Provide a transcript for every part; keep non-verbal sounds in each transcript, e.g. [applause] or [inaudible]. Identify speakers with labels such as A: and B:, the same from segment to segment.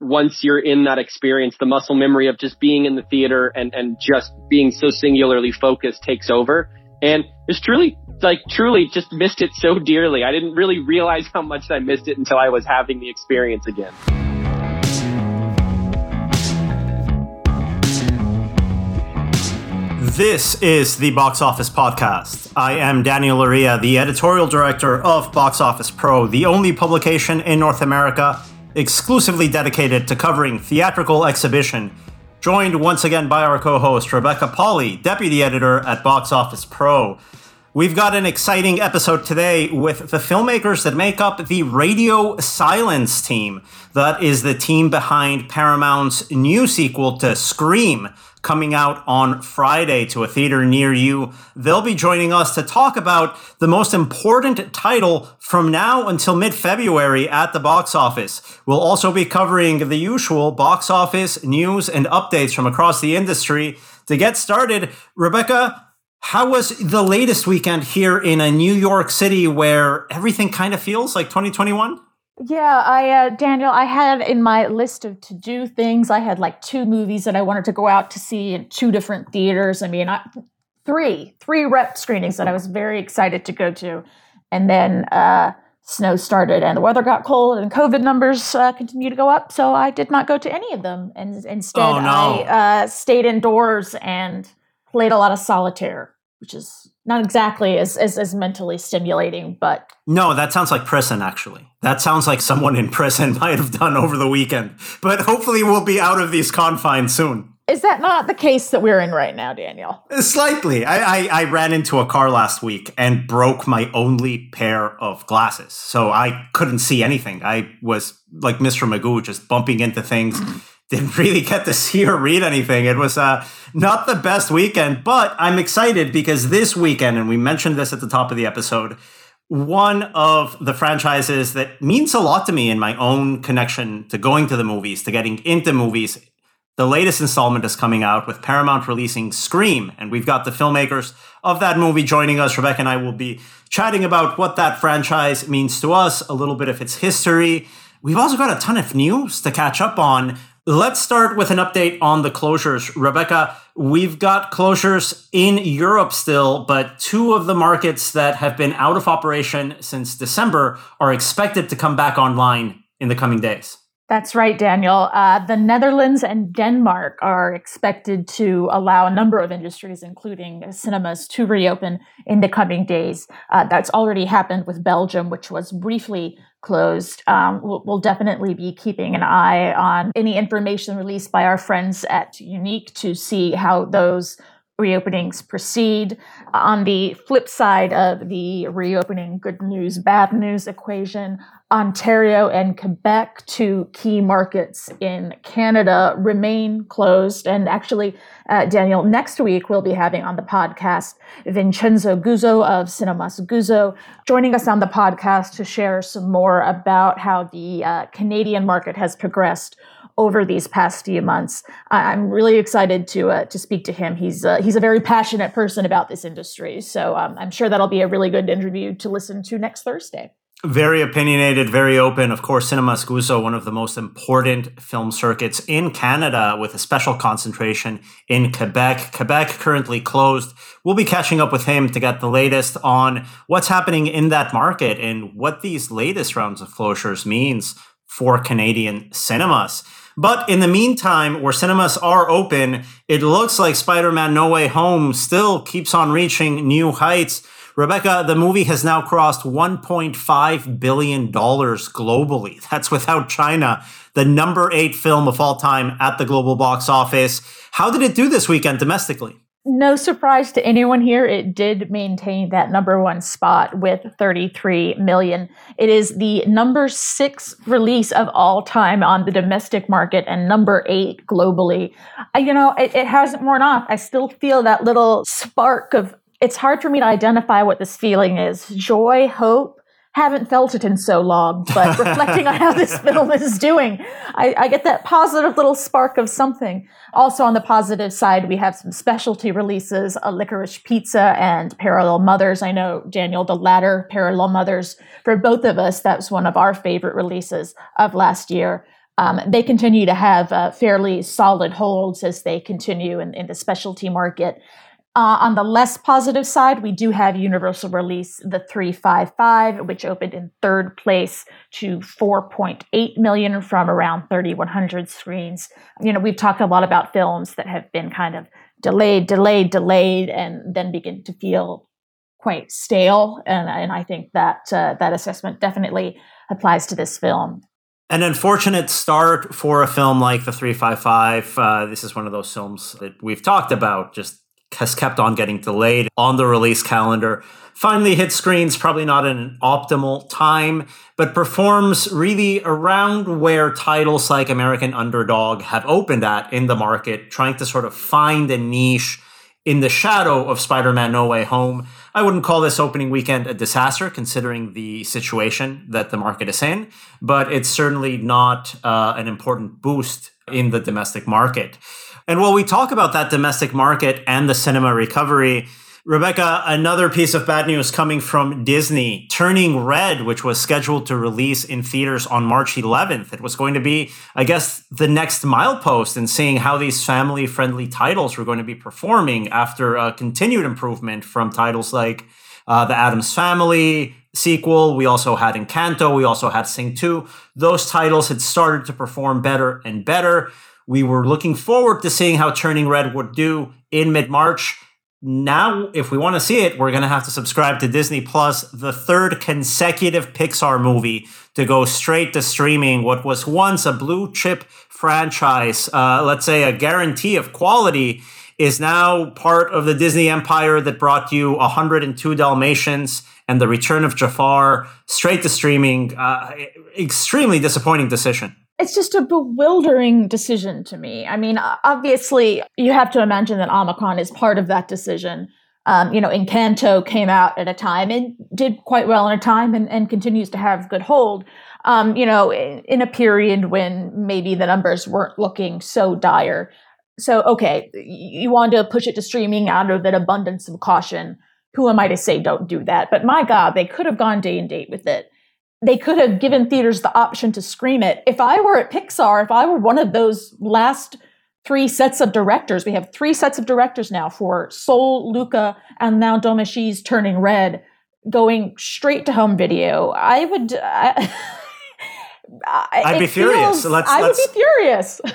A: once you're in that experience, the muscle memory of just being in the theater and, and just being so singularly focused takes over. And it's truly, like, truly just missed it so dearly. I didn't really realize how much I missed it until I was having the experience again.
B: This is the Box Office Podcast. I am Daniel Loria, the editorial director of Box Office Pro, the only publication in North America exclusively dedicated to covering theatrical exhibition. Joined once again by our co host, Rebecca Pahle, deputy editor at Box Office Pro. We've got an exciting episode today with the filmmakers that make up the Radio Silence team. That is the team behind Paramount's new sequel to Scream, coming out on Friday to a theater near you. They'll be joining us to talk about the most important title from now until mid February at the box office. We'll also be covering the usual box office news and updates from across the industry. To get started, Rebecca, how was the latest weekend here in a New York City where everything kind of feels like 2021?
C: Yeah, I uh, Daniel, I had in my list of to do things. I had like two movies that I wanted to go out to see in two different theaters. I mean, I, three three rep screenings that I was very excited to go to, and then uh, snow started and the weather got cold and COVID numbers uh, continue to go up. So I did not go to any of them, and instead
B: oh, no.
C: I uh, stayed indoors and played a lot of solitaire, which is not exactly as, as, as mentally stimulating, but
B: no, that sounds like prison. Actually, that sounds like someone in prison [laughs] might have done over the weekend. But hopefully, we'll be out of these confines soon.
C: Is that not the case that we're in right now, Daniel?
B: Uh, slightly. I, I, I, ran into a car last week and broke my only pair of glasses. So I couldn't see anything. I was like Mr. Magoo, just bumping into things didn't really get to see or read anything. It was uh, not the best weekend, but I'm excited because this weekend, and we mentioned this at the top of the episode, one of the franchises that means a lot to me in my own connection to going to the movies, to getting into movies. The latest installment is coming out with Paramount releasing Scream, and we've got the filmmakers of that movie joining us. Rebecca and I will be chatting about what that franchise means to us, a little bit of its history. We've also got a ton of news to catch up on Let's start with an update on the closures. Rebecca, we've got closures in Europe still, but two of the markets that have been out of operation since December are expected to come back online in the coming days.
C: That's right, Daniel. Uh, the Netherlands and Denmark are expected to allow a number of industries, including cinemas, to reopen in the coming days. Uh, that's already happened with Belgium, which was briefly closed. Um, we'll, we'll, definitely be keeping an eye on any information released by our friends at UNIC to see how those reopenings proceed. On the flip side of the reopening good news, bad news equation, Ontario and Quebec, two key markets in Canada, remain closed. And actually, uh, Daniel, next week we'll be having on the podcast Vincenzo Guzzo of Cinemas Guzzo joining us on the podcast to share some more about how the uh, Canadian market has progressed over these past few months. I'm really excited to uh, to speak to him. He's uh, he's a very passionate person about this industry, so um, I'm sure that'll be a really good interview to listen to next Thursday.
B: Very opinionated, very open. Of course, Cinemas Guzzo, one of the most important film circuits in Canada, with a special concentration in Quebec. Quebec currently closed. We'll be catching up with him to get the latest on what's happening in that market and what these latest rounds of closures means for Canadian cinemas. But in the meantime, where cinemas are open, it looks like Spider Man No Way Home still keeps on reaching new heights. Rebecca, the movie has now crossed $1.5 billion globally. [laughs] That's without China, the number eight film of all time at the global box office. How did it do this weekend domestically?
C: No surprise to anyone here, it did maintain that number one spot with 33 million. It is the number six release of all time on the domestic market and number eight globally. You know, it, it hasn't worn off. I still feel that little spark of, it's hard for me to identify what this feeling is joy, hope, haven't felt it in so long, but [laughs] reflecting on how this film is doing, I, I, get that positive little spark of something. Also, on the positive side, we have some specialty releases a licorice pizza and parallel mothers. I know, Daniel, the latter, parallel mothers, for both of us, that's one of our favorite releases of last year. um, they continue to have uh, fairly solid holds as they continue in, in the specialty market. Uh, on the less positive side, we do have Universal release the 355, which opened in third place to 4.8 million from around 3,100 screens. You know, we've talked a lot about films that have been kind of delayed, delayed, delayed, and then begin to feel quite stale. And, and I think that uh, that assessment definitely applies to this film.
B: An unfortunate start for a film like The 355. Uh, this is one of those films that we've talked about, just has kept on getting delayed on the release calendar. Finally hit screens, probably not in an optimal time, but performs really around where titles like American Underdog have opened at in the market, trying to sort of find a niche in the shadow of Spider Man No Way Home. I wouldn't call this opening weekend a disaster considering the situation that the market is in, but it's certainly not uh, an important boost in the domestic market. And while we talk about that domestic market and the cinema recovery, Rebecca, another piece of bad news coming from Disney. Turning Red, which was scheduled to release in theaters on March 11th. It was going to be, I guess, the next milepost in seeing how these family friendly titles were going to be performing after a continued improvement from titles like uh, The Addams Family sequel. We also had Encanto. We also had Sing 2. Those titles had started to perform better and better. We were looking forward to seeing how Turning Red would do in mid March. Now, if we want to see it, we're going to have to subscribe to Disney Plus, the third consecutive Pixar movie to go straight to streaming. What was once a blue chip franchise, uh, let's say a guarantee of quality, is now part of the Disney empire that brought you 102 Dalmatians and The Return of Jafar straight to streaming. Uh, extremely disappointing decision
C: it's just a bewildering decision to me. I mean, obviously, you have to imagine that Omicron is part of that decision. Um, you know, Encanto came out at a time and did quite well in a time and, and continues to have good hold. Um, you know, in, in, a period when maybe the numbers weren't looking so dire. So, okay, you want to push it to streaming out of an abundance of caution. Who am I to say don't do that? But my God, they could have gone day and date with it they could have given theaters the option to scream it. If I were at Pixar, if I were one of those last three sets of directors, we have three sets of directors now for Soul, Luca, and now Domee Turning Red, going straight to home video. I would. [laughs] I,
B: I'd be feels, furious.
C: Let's, I let's, would be furious. [laughs]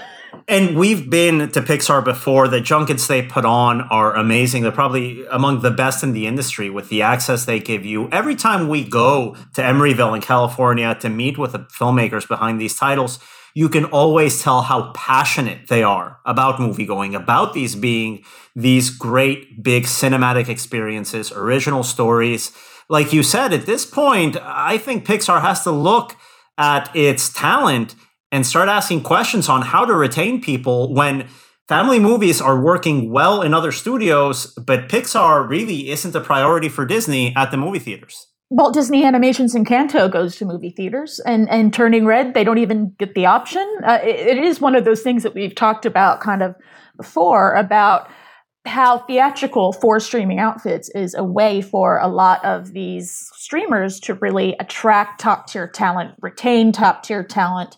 B: And we've been to Pixar before. The junkets they put on are amazing. They're probably among the best in the industry with the access they give you. Every time we go to Emeryville in California to meet with the filmmakers behind these titles, you can always tell how passionate they are about movie going, about these being these great big cinematic experiences, original stories. Like you said, at this point, I think Pixar has to look at its talent and start asking questions on how to retain people when family movies are working well in other studios, but Pixar really isn't a priority for Disney at the movie theaters.
C: Walt Disney Animation's Encanto goes to movie theaters, and, and Turning Red, they don't even get the option. Uh, it, it is one of those things that we've talked about kind of before about how theatrical for streaming outfits is a way for a lot of these streamers to really attract top tier talent, retain top tier talent,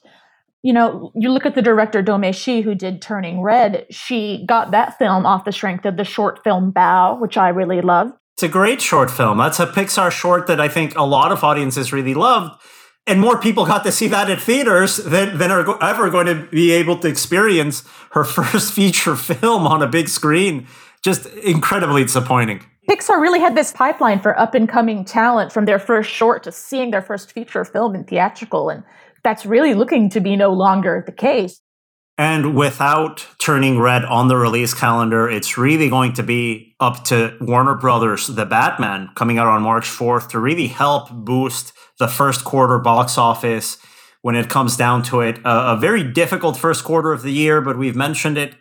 C: you know, you look at the director Domee Shi, who did Turning Red. She got that film off the strength of the short film Bao, which I really loved.
B: It's a great short film. That's a Pixar short that I think a lot of audiences really loved. And more people got to see that at theaters than, than are ever going to be able to experience her [laughs] first feature film on a big screen. Just incredibly disappointing.
C: Pixar really had this pipeline for up and coming talent from their first short to seeing their first feature film in theatrical. And that's really looking to be no longer the case.
B: And without turning red on the release calendar, it's really going to be up to Warner Brothers, The Batman, coming out on March 4th to really help boost the first quarter box office when it comes down to it. a very difficult first quarter of the year, but we've mentioned it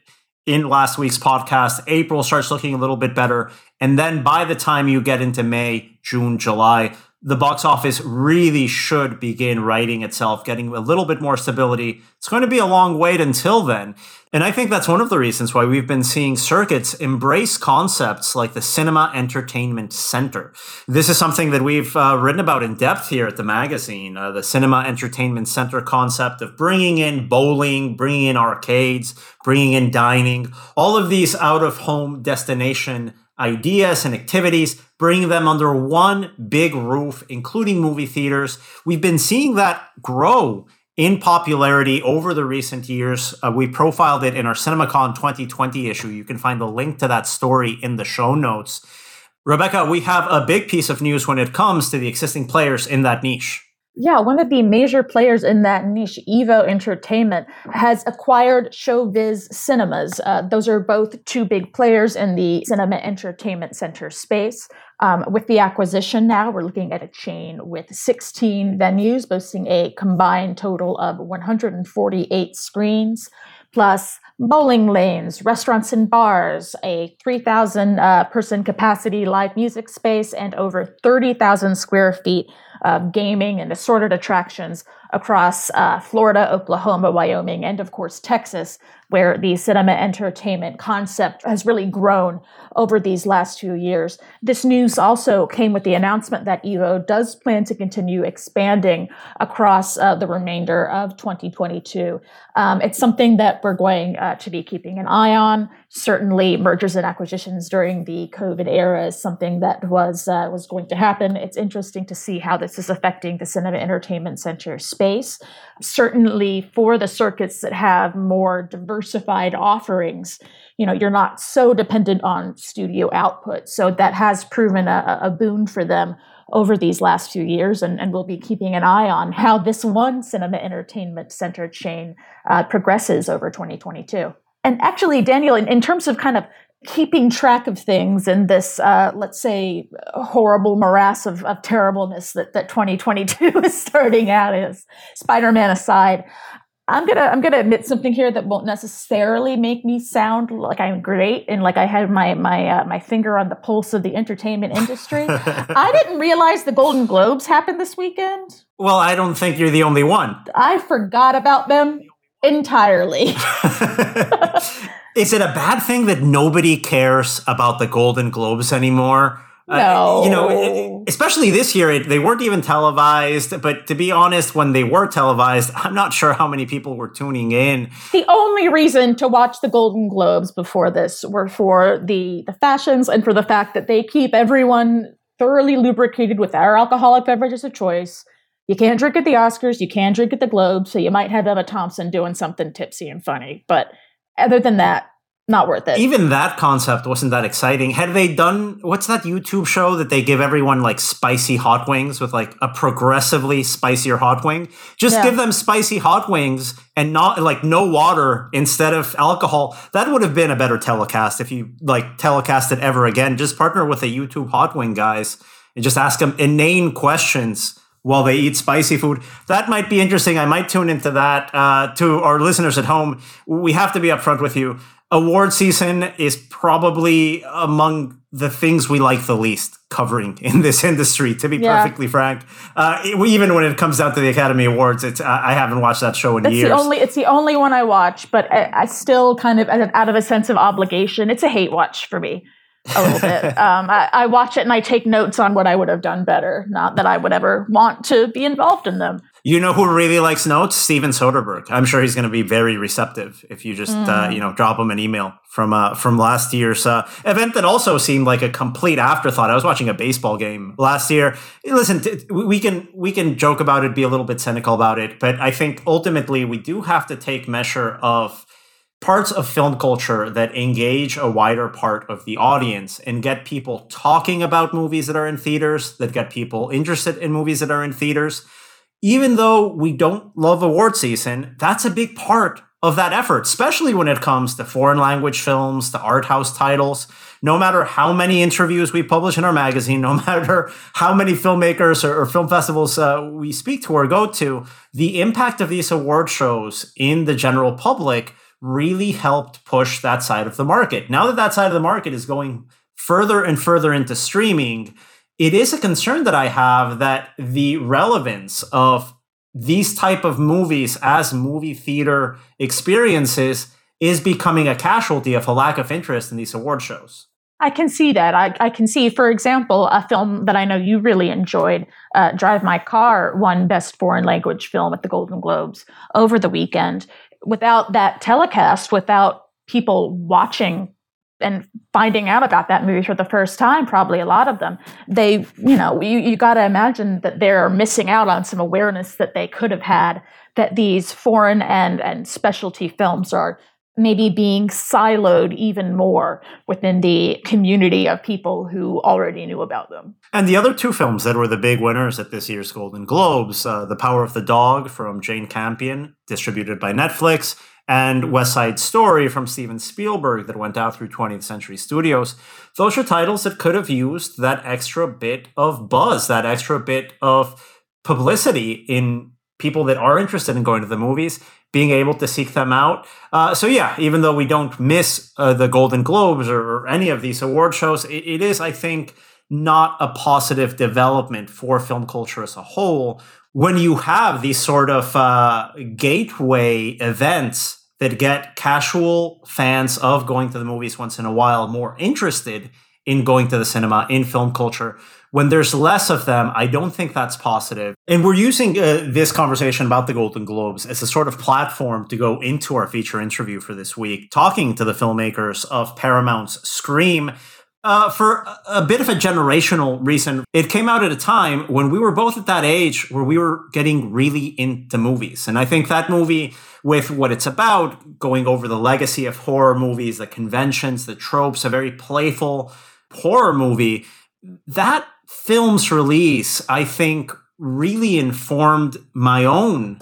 B: in last week's podcast. April starts looking a little bit better. And then by the time you get into May, June, July, the box office really should begin righting itself, getting a little bit more stability. It's going to be a long wait until then. And I think that's one of the reasons why we've been seeing circuits embrace concepts like the Cinema Entertainment Center. This is something that we've uh, written about in depth here at the magazine. Uh, the Cinema Entertainment Center concept of bringing in bowling, bringing in arcades, bringing in dining, all of these out of home destination ideas and activities, bringing them under one big roof, including movie theaters. We've been seeing that grow in popularity over the recent years. Uh, we profiled it in our CinemaCon 2020 issue. You can find the link to that story in the show notes. Rebecca, we have a big piece of news when it comes to the existing players in that niche.
C: Yeah, one of the major players in that niche, Evo Entertainment, has acquired Showbiz Cinemas. Uh, those are both two big players in the cinema entertainment center space. Um, with the acquisition now, we're looking at a chain with 16 venues, boasting a combined total of 148 screens, plus bowling lanes, restaurants and bars, a 3,000 uh, person capacity live music space, and over 30,000 square feet gaming and assorted attractions across uh, Florida, Oklahoma, Wyoming, and of course Texas, where the cinema entertainment concept has really grown over these last few years. This news also came with the announcement that Evo does plan to continue expanding across uh, the remainder of 2022. Um, it's something that we're going uh, to be keeping an eye on. Certainly, mergers and acquisitions during the COVID era is something that was uh, was going to happen. It's interesting to see how this is affecting the cinema entertainment center space. Certainly, for the circuits that have more diversified offerings, you know, you're not so dependent on studio output. So that has proven a, a boon for them over these last few years, and, and we'll be keeping an eye on how this one cinema entertainment center chain uh, progresses over 2022. And actually, Daniel, in, in terms of kind of keeping track of things in this, uh, let's say, horrible morass of, of terribleness that, that 2022 [laughs] is starting out as, Spider-Man aside, I'm gonna I'm gonna admit something here that won't necessarily make me sound like I'm great and like I had my my uh, my finger on the pulse of the entertainment industry. [laughs] I didn't realize the Golden Globes happened this weekend.
B: Well, I don't think you're the only one.
C: I forgot about them entirely. [laughs]
B: Is it a bad thing that nobody cares about the Golden Globes anymore?
C: No.
B: Uh, you know, especially this year, it, they weren't even televised. But to be honest, when they were televised, I'm not sure how many people were tuning in.
C: The only reason to watch the Golden Globes before this were for the, the fashions and for the fact that they keep everyone thoroughly lubricated with our alcoholic beverages of choice. You can't drink at the Oscars, you can drink at the Globes, so you might have Emma Thompson doing something tipsy and funny. But other than that, not worth it.
B: Even that concept wasn't that exciting. Had they done what's that YouTube show that they give everyone like spicy hot wings with like a progressively spicier hot wing? Just yeah. give them spicy hot wings and not like no water instead of alcohol. That would have been a better telecast if you like telecast it ever again. Just partner with the YouTube hot wing guys and just ask them inane questions while they eat spicy food. That might be interesting. I might tune into that. Uh, to our listeners at home, we have to be upfront with you. Award season is probably among the things we like the least covering [laughs] in this industry. To be yeah. perfectly frank, uh, even when it comes down to the Academy Awards, it's I haven't watched that show in
C: it's
B: years.
C: The only, it's the only one I watch, but I, I still kind of out of a sense of obligation. It's a hate watch for me a little bit. Um, I, I, watch it and I take notes on what I would have done better. Not that I would ever want to be involved in them.
B: You know who really likes notes? Steven Soderbergh. I'm sure he's going to be very receptive if you just mm. uh, you know drop him an email from uh, from last year's uh, event that also seemed like a complete afterthought. I was watching a baseball game last year. Listen, we can we can joke about it, be a little bit cynical about it, but I think ultimately we do have to take measure of parts of film culture that engage a wider part of the audience and get people talking about movies that are in theaters, that get people interested in movies that are in theaters. Even though we don't love award season, that's a big part of that effort, especially when it comes to foreign language films, to art house titles. No matter how many interviews we publish in our magazine, [laughs] no matter how many filmmakers or, or film festivals uh, we speak to or go to, the impact of these award shows in the general public really helped push that side of the market. Now that that side of the market is going further and further into streaming, it is a concern that I have that the relevance of these type of movies as movie theater experiences is becoming a casualty of a lack of interest in these award shows.
C: I can see that. I, I can see, for example, a film that I know you really enjoyed, uh, Drive My Car, won Best Foreign Language Film at the Golden Globes over the weekend. Without that telecast, without people watching and finding out about that movie for the first time, probably a lot of them, they, you know, you, you got to imagine that they're missing out on some awareness that they could have had that these foreign and, and specialty films are maybe being siloed even more within the community of people who already knew about them.
B: And the other two films that were the big winners at this year's Golden Globes uh, The Power of the Dog from Jane Campion, distributed by Netflix, and West Side Story from Steven Spielberg that went out through 20th Century Studios. Those are titles that could have used that extra bit of buzz, that extra bit of publicity in people that are interested in going to the movies being able to seek them out. Uh, so yeah, even though we don't miss uh, the Golden Globes or, or, any of these award shows, it, it is, I think, not a positive development for film culture as a whole when you have these sort of uh, gateway events that get casual fans of going to the movies once in a while more interested in going to the cinema in film culture. When there's less of them, I don't think that's positive. And we're using uh, this conversation about the Golden Globes as a sort of platform to go into our feature interview for this week, talking to the filmmakers of Paramount's Scream uh, for a bit of a generational reason. It came out at a time when we were both at that age where we were getting really into movies. And I think that movie, with what it's about, going over the legacy of horror movies, the conventions, the tropes, a very playful horror movie, that film's release, I think, really informed my own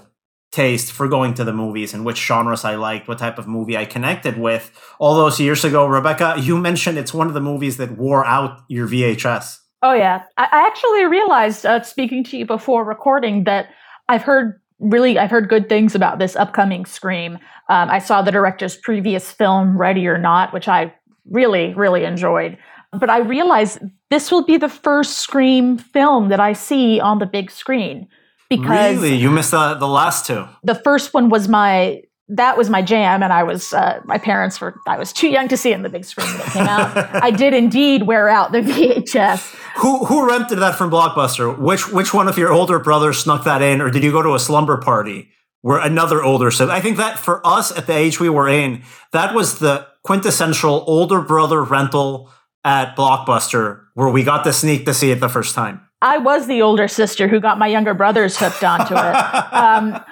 B: taste for going to the movies and which genres I liked, what type of movie I connected with. All those years ago, Rebecca, [laughs] you mentioned it's one of the movies that wore out your VHS.
C: Oh, yeah. I actually realized, uh, speaking to you before recording, that I've heard really i've heard good things about this upcoming scream um, i saw the director's previous film ready or not which i really really enjoyed but i realized this will be the first scream film that i see on the big screen
B: because really? You missed the, the last two.
C: The first one was my that was my jam and i was uh, my parents were i was too young to see it in the big screen when it came out. I did indeed wear out the [laughs] vhs
B: who who rented that from blockbuster? Which which one of your older brothers snuck that in or did you go to a slumber party where another older so i think that for us at the age we were in that was the quintessential older brother rental at blockbuster where we got to sneak to see it the first time
C: I was the older sister who got my younger brothers hooked onto it. [laughs] um,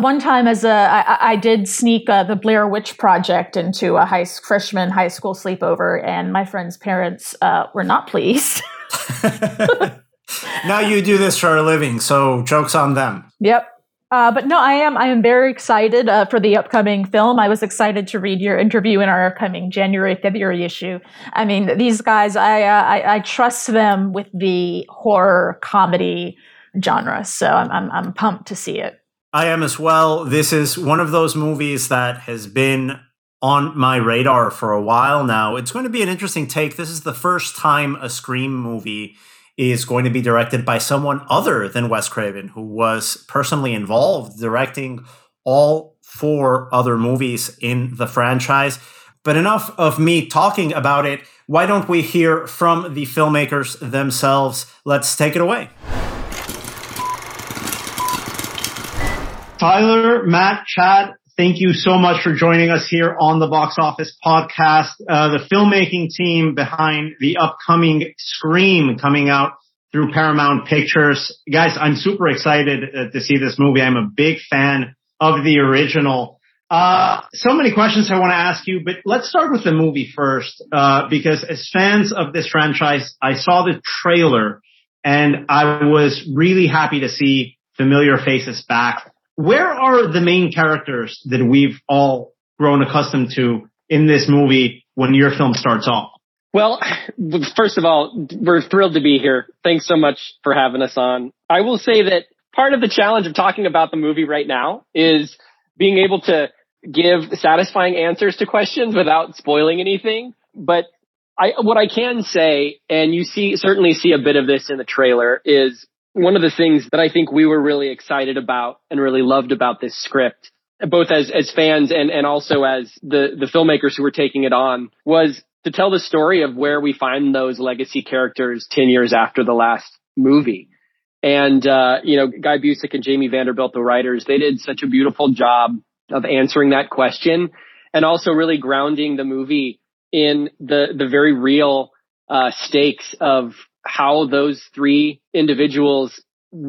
C: one time, as a, I, I did sneak uh, the Blair Witch Project into a high freshman high school sleepover, and my friend's parents uh, were not pleased. [laughs]
B: now you do this for a living, so jokes on them.
C: Yep. Uh, but no, I am. I am very excited uh, for the upcoming film. I was excited to read your interview in our upcoming January February issue. I mean, these guys, I, uh, I, I trust them with the horror comedy genre, so I'm, I'm I'm pumped to see it.
B: I am as well. This is one of those movies that has been on my radar for a while now. It's going to be an interesting take. This is the first time a Scream movie is going to be directed by someone other than Wes Craven, who was personally involved directing all four other movies in the franchise. But enough of me talking about it. Why don't we hear from the filmmakers themselves? Let's take it away. Tyler, Matt, Chad, thank you so much for joining us here on the Box Office Podcast. Uh, the filmmaking team behind the upcoming Scream coming out through Paramount Pictures. Guys, I'm super excited uh, to see this movie. I'm a big fan of the original. Uh, so many questions I want to ask you, but let's start with the movie first, uh, because as fans of this franchise, I saw the trailer and I was really happy to see familiar faces back where are the main characters that we've all grown accustomed to in this movie when your film starts off?
A: Well, first of all, we're thrilled to be here. Thanks so much for having us on. I will say that part of the challenge of talking about the movie right now is being able to give satisfying answers to questions without spoiling anything. But I, what I can say, and you see, certainly see a bit of this in the trailer, is one of the things that I think we were really excited about and really loved about this script, both as, as fans and, and also as the, the filmmakers who were taking it on, was to tell the story of where we find those legacy characters 10 years after the last movie. And, uh, you know, Guy Busick and Jamie Vanderbilt, the writers, they did such a beautiful job of answering that question and also really grounding the movie in the, the very real, uh, stakes of how those three individuals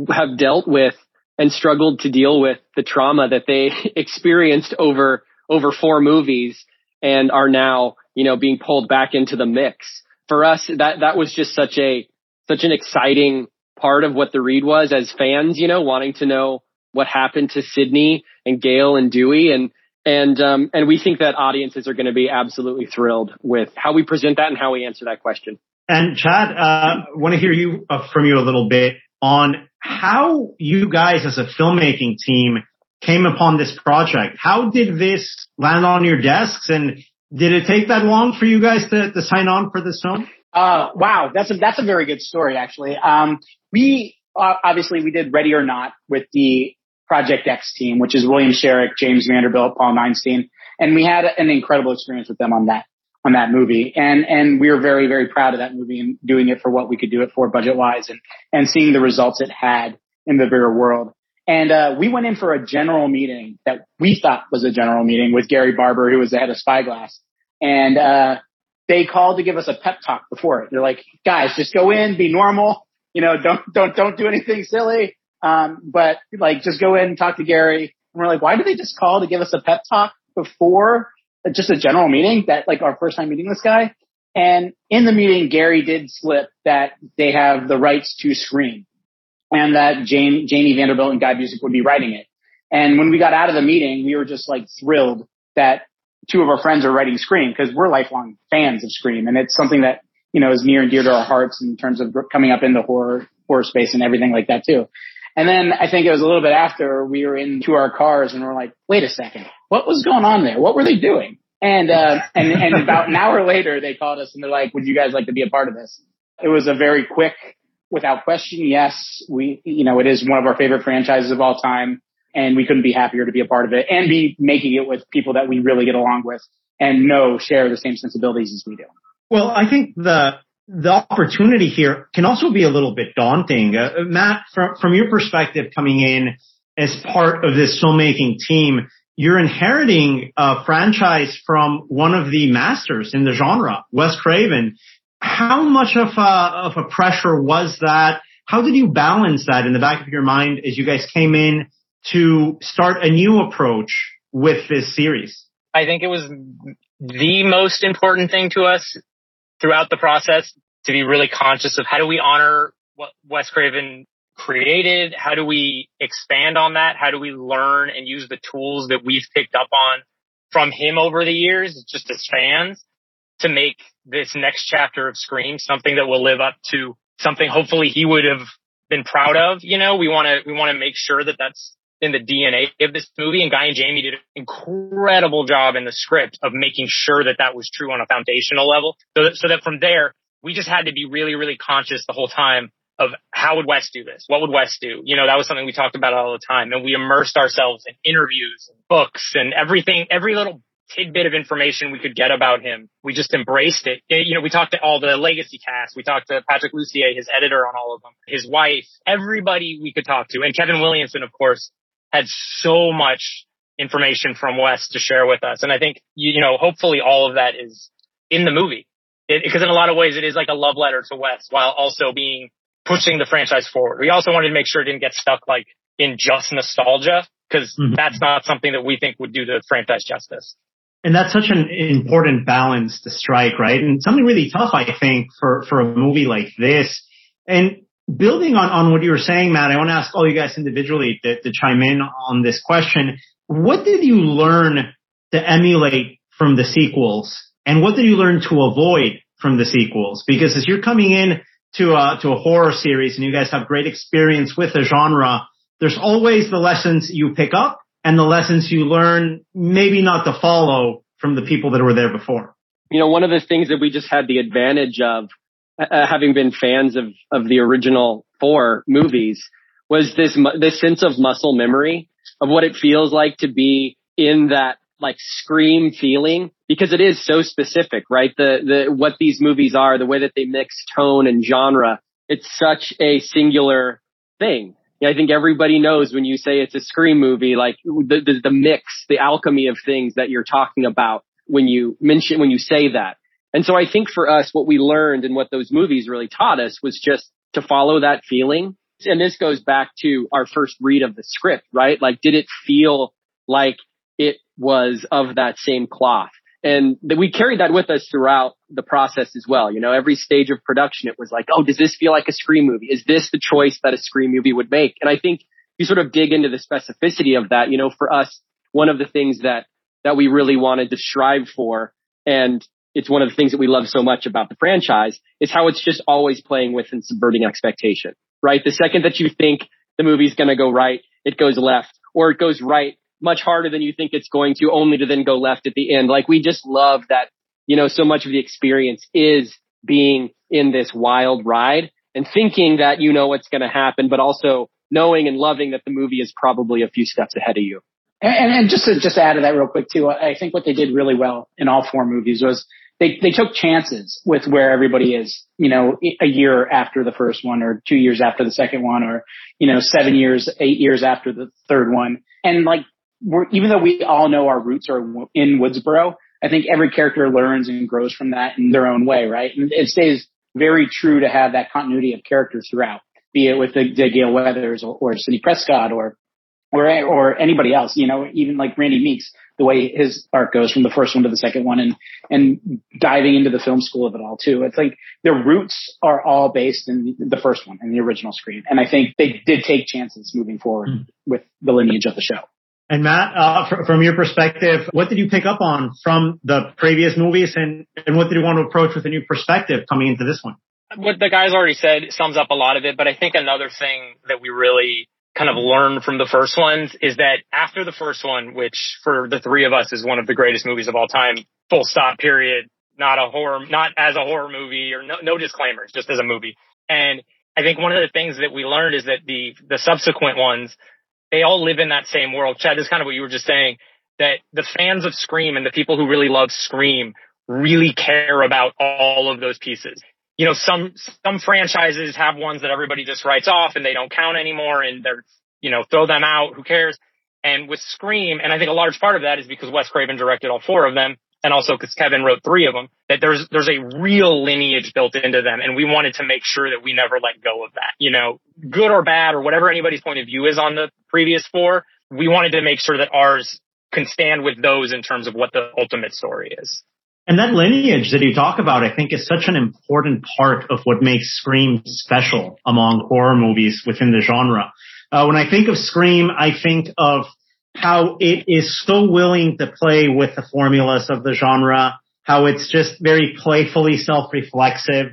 A: have dealt with and struggled to deal with the trauma that they [laughs] experienced over, over four movies and are now, you know, being pulled back into the mix. For us, that, that was just such a, such an exciting part of what the read was as fans, you know, wanting to know what happened to Sidney and Gale and Dewey and and um, and we think that audiences are going to be absolutely thrilled with how we present that and how we answer that question.
B: And Chad, uh, want to hear you uh, from you a little bit on how you guys as a filmmaking team came upon this project. How did this land on your desks, and did it take that long for you guys to, to sign on for this film?
D: Uh, wow, that's a that's a very good story actually. Um, we uh, obviously we did Ready or Not with the Project X team, which is William Sherak, James Vanderbilt, Paul Neinstein, and we had an incredible experience with them on that on that movie, and and we were very very proud of that movie and doing it for what we could do it for budget wise, and and seeing the results it had in the bigger world. And uh, we went in for a general meeting that we thought was a general meeting with Gary Barber, who was the head of Spyglass, and uh, they called to give us a pep talk before it. They're like, guys, just go in, be normal. You know, don't, don't, don't do anything silly. Um, but like, just go in and talk to Gary. And we're like, why did they just call to give us a pep talk before just a general meeting that like our first time meeting this guy? And in the meeting, Gary did slip that they have the rights to Scream and that Jane, Jamie Vanderbilt and Guy Busick would be writing it. And when we got out of the meeting, we were just like thrilled that two of our friends are writing Scream because we're lifelong fans of Scream, and it's something that you know is near and dear to our hearts in terms of coming up in the horror horror space and everything like that too. And then I think it was a little bit after we were into our cars and we're like, wait a second, what was going on there? What were they doing? And uh, and and [laughs] about an hour later, they called us and they're like, would you guys like to be a part of this? It was a very quick, without question, yes. We, you know, it is one of our favorite franchises of all time and we couldn't be happier to be a part of it and be making it with people that we really get along with and know share the same sensibilities as we do.
B: Well, I think the the opportunity here can also be a little bit daunting. Uh, Matt, from from your perspective, coming in as part of this filmmaking team, you're inheriting a franchise from one of the masters in the genre, Wes Craven. How much of a, of a pressure was that? How did you balance that in the back of your mind as you guys came in to start a new approach with this series?
E: I think it was the most important thing to us throughout the process to be really conscious of how do we honor what Wes Craven created? How do we expand on that? How do we learn and use the tools that we've picked up on from him over the years, just as fans, to make this next chapter of Scream something that will live up to something hopefully he would have been proud of. You know, we want to, we want to make sure that that's in the DNA of this movie. And Guy and Jamie did an incredible job in the script of making sure that that was true on a foundational level. So that, so that from there, we just had to be really, really conscious the whole time of how would Wes do this? What would Wes do? You know, that was something we talked about all the time. And we immersed ourselves in interviews and books and everything, every little tidbit of information we could get about him. We just embraced it. You know, we talked to all the legacy cast. We talked to Patrick Lussier, his editor on all of them, his wife, everybody we could talk to. And Kevin Williamson, of course, had so much information from Wes to share with us. And I think, you know, hopefully all of that is in the movie. Because in a lot of ways it is like a love letter to Wes while also being pushing the franchise forward. We also wanted to make sure it didn't get stuck like in just nostalgia because mm-hmm. that's not something that we think would do the franchise justice.
B: And that's such an important balance to strike, right? And something really tough, I think, for, for a movie like this. And building on, on what you were saying, Matt, I want to ask all you guys individually to, to chime in on this question. What did you learn to emulate from the sequels? And what did you learn to avoid from the sequels? Because as you're coming in to a, to a horror series and you guys have great experience with the genre, there's always the lessons you pick up and the lessons you learn, maybe not to follow from the people that were there before.
A: you know, one of the things that we just had the advantage of uh, uh having been fans of, of the original four movies was this, this sense of muscle memory of what it feels like to be in that like scream feeling because it is so specific, right? The, the, what these movies are, the way that they mix tone and genre, it's such a singular thing. I think everybody knows when you say it's a scream movie, like the, the, the mix, the alchemy of things that you're talking about when you mention, when you say that. And so I think for us, what we learned and what those movies really taught us was just to follow that feeling. And this goes back to our first read of the script, right? Like, did it feel like it was of that same cloth? And we carried that with us throughout the process as well. You know, every stage of production, it was like, oh, does this feel like a Scream movie? Is this the choice that a Scream movie would make? And I think you sort of dig into the specificity of that. You know, for us, one of the things that, that we really wanted to strive for, and it's one of the things that we love so much about the franchise, is how it's just always playing with and subverting expectation, right? The second that you think the movie's going to go right, it goes left, or it goes right much harder than you think it's going to, only to then go left at the end. Like we just love that, you know, so much of the experience is being in this wild ride and thinking that you know what's going to happen, but also knowing and loving that the movie is probably a few steps ahead of you.
D: And, and just to just add to that real quick too, I think what they did really well in all four movies was they they took chances with where everybody is. You know, a year after the first one, or two years after the second one, or you know, seven years, eight years after the third one, and like we're, even though we all know our roots are in Woodsboro, I think every character learns and grows from that in their own way, right? And it stays very true to have that continuity of character throughout, be it with the, the Gale Weathers or, or Sidney Prescott or, or, or anybody else, you know, even like Randy Meeks, the way his arc goes from the first one to the second one and, and diving into the film school of it all too. It's like their roots are all based in the first one in the original Scream. And I think they did take chances moving forward mm. with the lineage of the show.
B: And Matt, uh, fr- from your perspective, what did you pick up on from the previous movies and, and what did you want to approach with a new perspective coming into this one?
E: What the guys already said sums up a lot of it, but I think another thing that we really kind of learned from the first ones is that after the first one, which for the three of us is one of the greatest movies of all time, full stop period, not a horror, not as a horror movie or no, no disclaimers, just as a movie. And I think one of the things that we learned is that the, the subsequent ones, they all live in that same world. Chad, this is kind of what you were just saying, that the fans of Scream and the people who really love Scream really care about all of those pieces. You know, some, some franchises have ones that everybody just writes off and they don't count anymore and they're, you know, throw them out. Who cares? And with Scream, and I think a large part of that is because Wes Craven directed all four of them and also because Kevin wrote three of them, that there's there's a real lineage built into them, and we wanted to make sure that we never let go of that. You know, good or bad or whatever anybody's point of view is on the previous four, we wanted to make sure that ours can stand with those in terms of what the ultimate story is.
B: And that lineage that you talk about, I think, is such an important part of what makes Scream special among horror movies within the genre. Uh, when I think of Scream, I think of how it is so willing to play with the formulas of the genre, how it's just very playfully self-reflexive.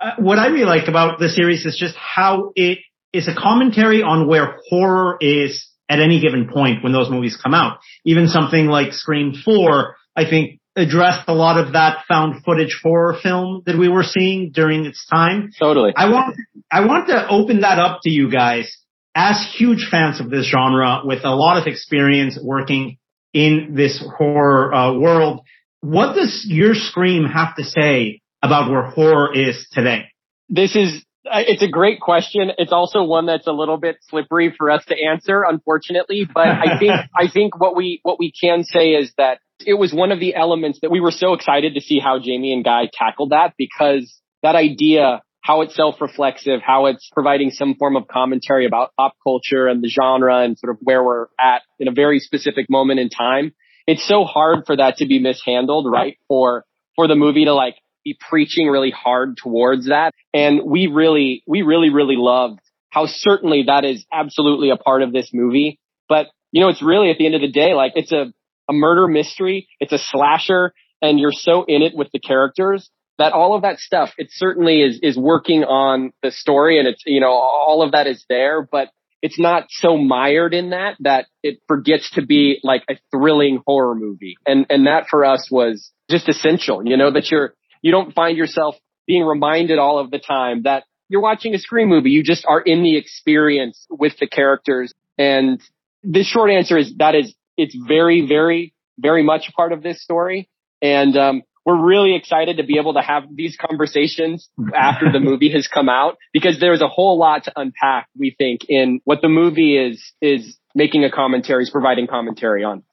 B: Uh, what I really like about the series is just how it is a commentary on where horror is at any given point when those movies come out. Even something like Scream 4, I think addressed a lot of that found footage horror film that we were seeing during its time.
A: Totally.
B: I want, I want to open that up to you guys as huge fans of this genre with a lot of experience working in this horror uh, world, what does your Scream have to say about where horror is today?
A: This is it's a great question. It's also one that's a little bit slippery for us to answer, unfortunately. But I [laughs] think I think what we what we can say is that it was one of the elements that we were so excited to see how Jamie and Guy tackled that because that idea how it's self-reflexive, how it's providing some form of commentary about pop culture and the genre and sort of where we're at in a very specific moment in time. It's so hard for that to be mishandled, right? For, for the movie to like be preaching really hard towards that. And we really, we really, really loved how certainly that is absolutely a part of this movie. But, you know, it's really at the end of the day, like it's a, a murder mystery. It's a slasher and you're so in it with the characters that all of that stuff, it certainly is, is working on the story and it's, you know, all of that is there, but it's not so mired in that that it forgets to be like a thrilling horror movie. And and that for us was just essential, you know, that you're you don't find yourself being reminded all of the time that you're watching a Scream movie. You just are in the experience with the characters. And the short answer is that is it's very, very, very much part of this story. And um, we're really excited to be able to have these conversations [laughs] after the movie has come out because there's a whole lot to unpack, we think, in what the movie is is making a commentary, is providing commentary on.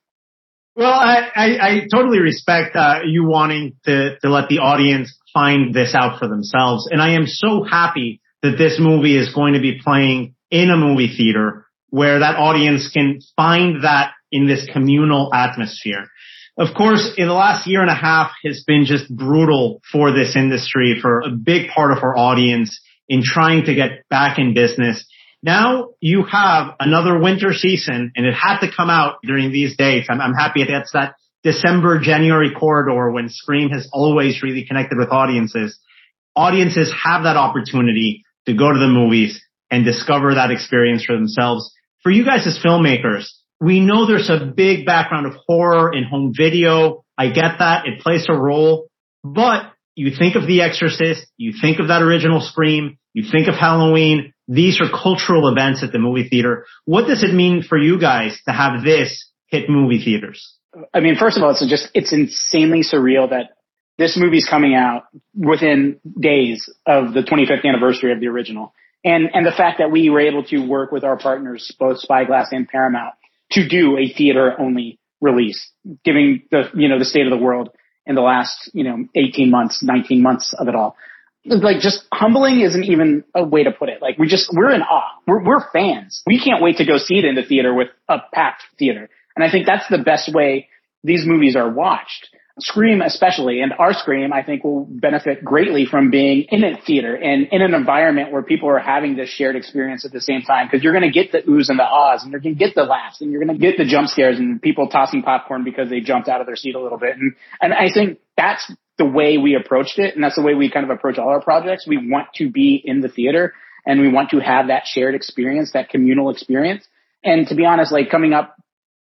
B: Well, I, I, I totally respect uh, you wanting to, to let the audience find this out for themselves. And I am so happy that this movie is going to be playing in a movie theater where that audience can find that in this communal atmosphere. Of course, in the last year and a half has been just brutal for this industry, for a big part of our audience in trying to get back in business. Now you have another winter season and it had to come out during these dates. I'm, I'm happy that's that December, January corridor when Scream has always really connected with audiences. Audiences have that opportunity to go to the movies and discover that experience for themselves. For you guys as filmmakers, we know there's a big background of horror in home video. I get that. It plays a role, but you think of The Exorcist, you think of that original Scream, you think of Halloween. These are cultural events at the movie theater. What does it mean for you guys to have this hit movie theaters?
D: I mean, first of all, it's just, it's insanely surreal that this movie's coming out within days of the 25th anniversary of the original. And, and the fact that we were able to work with our partners, both Spyglass and Paramount, to do a theater only release, giving the, you know, the state of the world in the last, you know, 18 months, 19 months of it all. Like just humbling isn't even a way to put it. Like we just, we're in awe. We're, we're fans. We can't wait to go see it in the theater with a packed theater. And I think that's the best way these movies are watched. Scream especially, and our Scream, I think will benefit greatly from being in a theater and in an environment where people are having this shared experience at the same time. Cause you're going to get the oohs and the ahs and you're going to get the laughs and you're going to get the jump scares and people tossing popcorn because they jumped out of their seat a little bit. And, and I think that's the way we approached it. And that's the way we kind of approach all our projects. We want to be in the theater and we want to have that shared experience, that communal experience. And to be honest, like coming up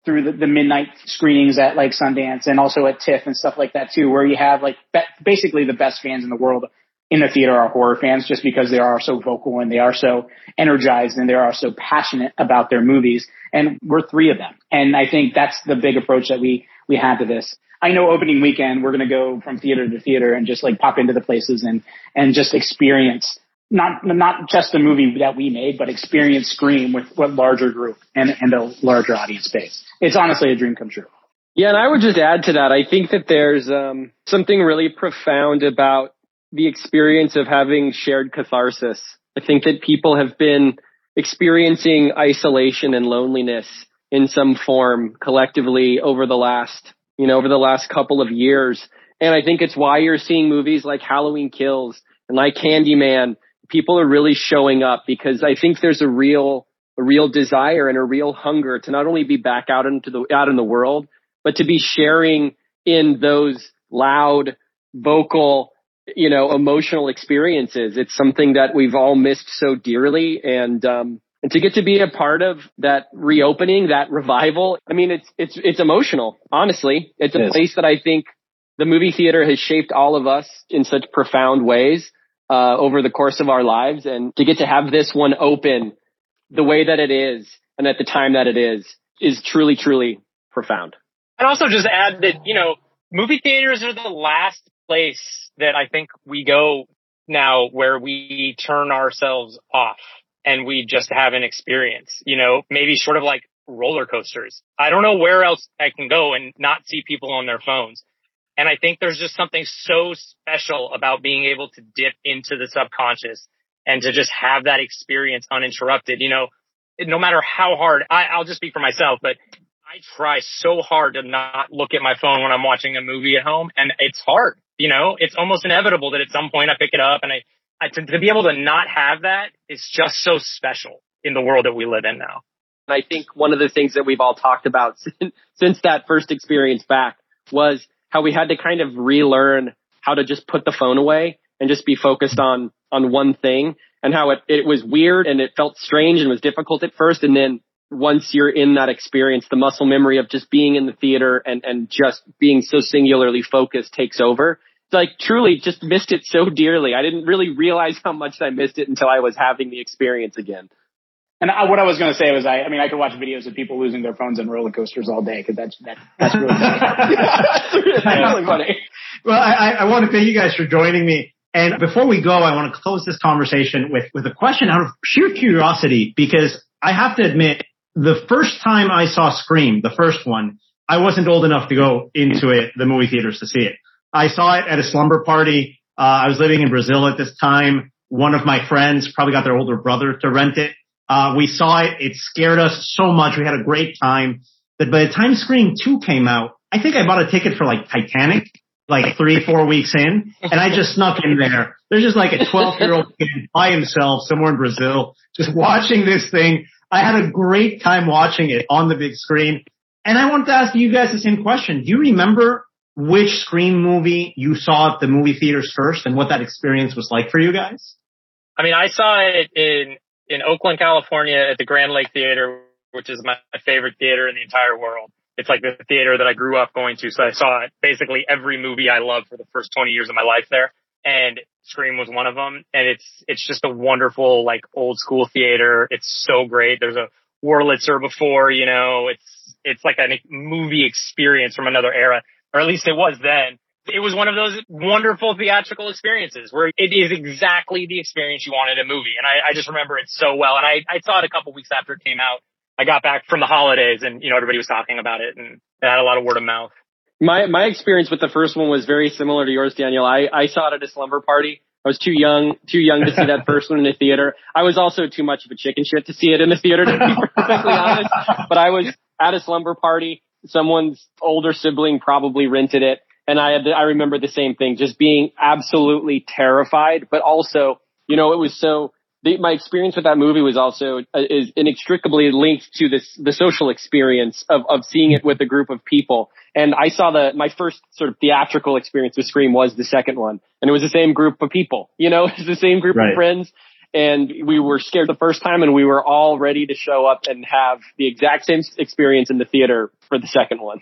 D: through the, the, midnight screenings at like Sundance and also at TIFF and stuff like that too, where you have like be- basically the best fans in the world in the theater are horror fans just because they are so vocal and they are so energized and they are so passionate about their movies. And we're three of them. And I think that's the big approach that we, we had to this. I know opening weekend, we're going to go from theater to theater and just like pop into the places and, and just experience not not just the movie that we made, but experience Scream with a larger group and, and a larger audience base. It's honestly a dream come true.
A: Yeah, and I would just add to that. I think that there's um, something really profound about the experience of having shared catharsis. I think that people have been experiencing isolation and loneliness in some form collectively over the last, you know, over the last couple of years. And I think it's why you're seeing movies like Halloween Kills and like Candyman people are really showing up because I think there's a real, a real desire and a real hunger to not only be back out into the, out in the world, but to be sharing in those loud, vocal, you know, emotional experiences. It's something that we've all missed so dearly. And, um, and to get to be a part of that reopening, that revival, I mean, it's, it's, it's emotional. Honestly, it's a place that I think the movie theater has shaped all of us in such profound ways uh, over the course of our lives. And to get to have this one open the way that it is and at the time that it is, is truly, truly profound.
E: I'd also just add that, you know, movie theaters are the last place that I think we go now where we turn ourselves off and we just have an experience, you know, maybe sort of like roller coasters. I don't know where else I can go and not see people on their phones. And I think there's just something so special about being able to dip into the subconscious and to just have that experience uninterrupted. You know, no matter how hard, I, I'll just speak for myself, but I try so hard to not look at my phone when I'm watching a movie at home and it's hard. You know, it's almost inevitable that at some point I pick it up and I, I to, to be able to not have that is just so special in the world that we live in now.
A: And I think one of the things that we've all talked about [laughs] since, since that first experience back was how we had to kind of relearn how to just put the phone away and just be focused on on one thing. and how it, it was weird and it felt strange and was difficult at first. And then once you're in that experience, the muscle memory of just being in the theater and, and just being so singularly focused takes over. It's like truly just missed it so dearly. I didn't really realize how much I missed it until I was having the experience again.
D: And I, what I was going to say was, I, I mean, I could watch videos of people losing their phones on roller coasters all day because that's that, that's really funny. [laughs] that's really funny.
F: Well, I, I want to thank you guys for joining me. And before we go, I want to close this conversation with with a question out of sheer curiosity because I have to admit, the first time I saw Scream, the first one, I wasn't old enough to go into it, the movie theaters to see it. I saw it at a slumber party. Uh, I was living in Brazil at this time. One of my friends probably got their older brother to rent it. Uh, we saw it. It scared us so much. We had a great time. But by the time Scream 2 came out, I think I bought a ticket for like Titanic, like three, four weeks in, and I just snuck in there. There's just like a 12 year old [laughs] kid by himself somewhere in Brazil, just watching this thing. I had a great time watching it on the big screen. And I wanted to ask you guys the same question. Do you remember which Scream movie you saw at the movie theaters first and what that experience was like for you guys?
E: I mean, I saw it in in Oakland, California at the Grand Lake Theater, which is my, favorite theater in the entire world. It's like the theater that I grew up going to. So I saw basically every movie I loved for the first 20 years of my life there. And Scream was one of them. And it's, it's just a wonderful, like old school theater. It's so great. There's a Wurlitzer before, you know, it's, it's like a movie experience from another era, or at least it was then it was one of those wonderful theatrical experiences where it is exactly the experience you want in a movie. And I, I just remember it so well. And I, I saw it a couple weeks after it came out. I got back from the holidays and, you know, everybody was talking about it and it had a lot of word of mouth.
A: My, my experience with the first one was very similar to yours, Daniel. I, I saw it at a slumber party. I was too young, too young to see that first one in the theater. I was also too much of a chicken shit to see it in the theater, to be perfectly honest. But I was at a slumber party. Someone's older sibling probably rented it and I had, I remember the same thing, just being absolutely terrified, but also, you know, it was so, the, my experience with that movie was also uh, is inextricably linked to this the social experience of of seeing it with a group of people. And I saw the my first sort of theatrical experience with Scream was the second one, and it was the same group of people. You know, [laughs] it's the same group right. of friends. And we were scared the first time, and we were all ready to show up and have the exact same experience in the theater for the second one.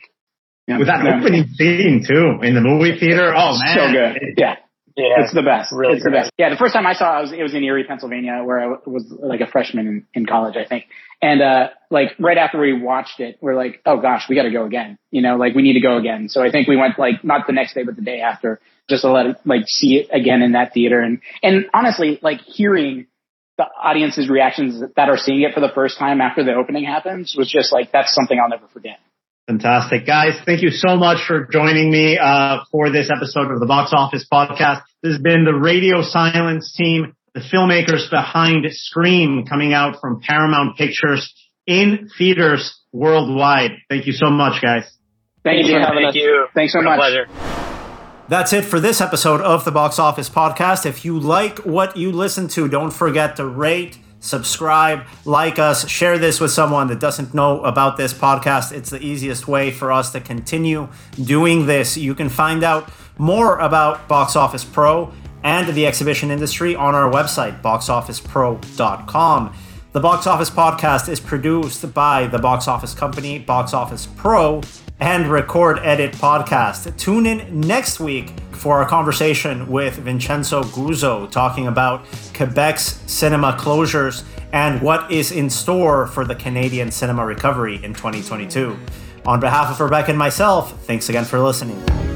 F: Yeah. With that yeah. opening scene too in the movie theater. Oh man.
D: So good. Yeah. Yeah, it's the best. Really it's great. the best. Yeah, the first time I saw it, was, it was in Erie, Pennsylvania, where I was like a freshman in, in college, I think. And, uh, like right after we watched it, we're like, oh gosh, we got to go again. You know, like we need to go again. So I think we went like not the next day, but the day after just to let it like see it again in that theater. And, and honestly, like hearing the audience's reactions that are seeing it for the first time after the opening happens was just like, that's something I'll never forget.
F: Fantastic. Guys, thank you so much for joining me uh, for this episode of the Box Office Podcast. This has been the Radio Silence team, the filmmakers behind Scream coming out from Paramount Pictures in theaters worldwide. Thank you so much, guys.
D: Thank, you for having Thank us. You. Thanks so much.
E: pleasure.
B: That's it for this episode of the Box Office Podcast. If you like what you listen to, don't forget to rate, subscribe, like us, share this with someone that doesn't know about this podcast. It's the easiest way for us to continue doing this. You can find out more about Box Office Pro and the exhibition industry on our website, boxofficepro.com. The Box Office Podcast is produced by the Box Office Company, Box Office Pro, and Record Edit Podcast. Tune in next week for our conversation with Vincenzo Guzzo talking about Quebec's cinema closures and what is in store for the Canadian cinema recovery in 2022. On behalf of Rebecca and myself, thanks again for listening.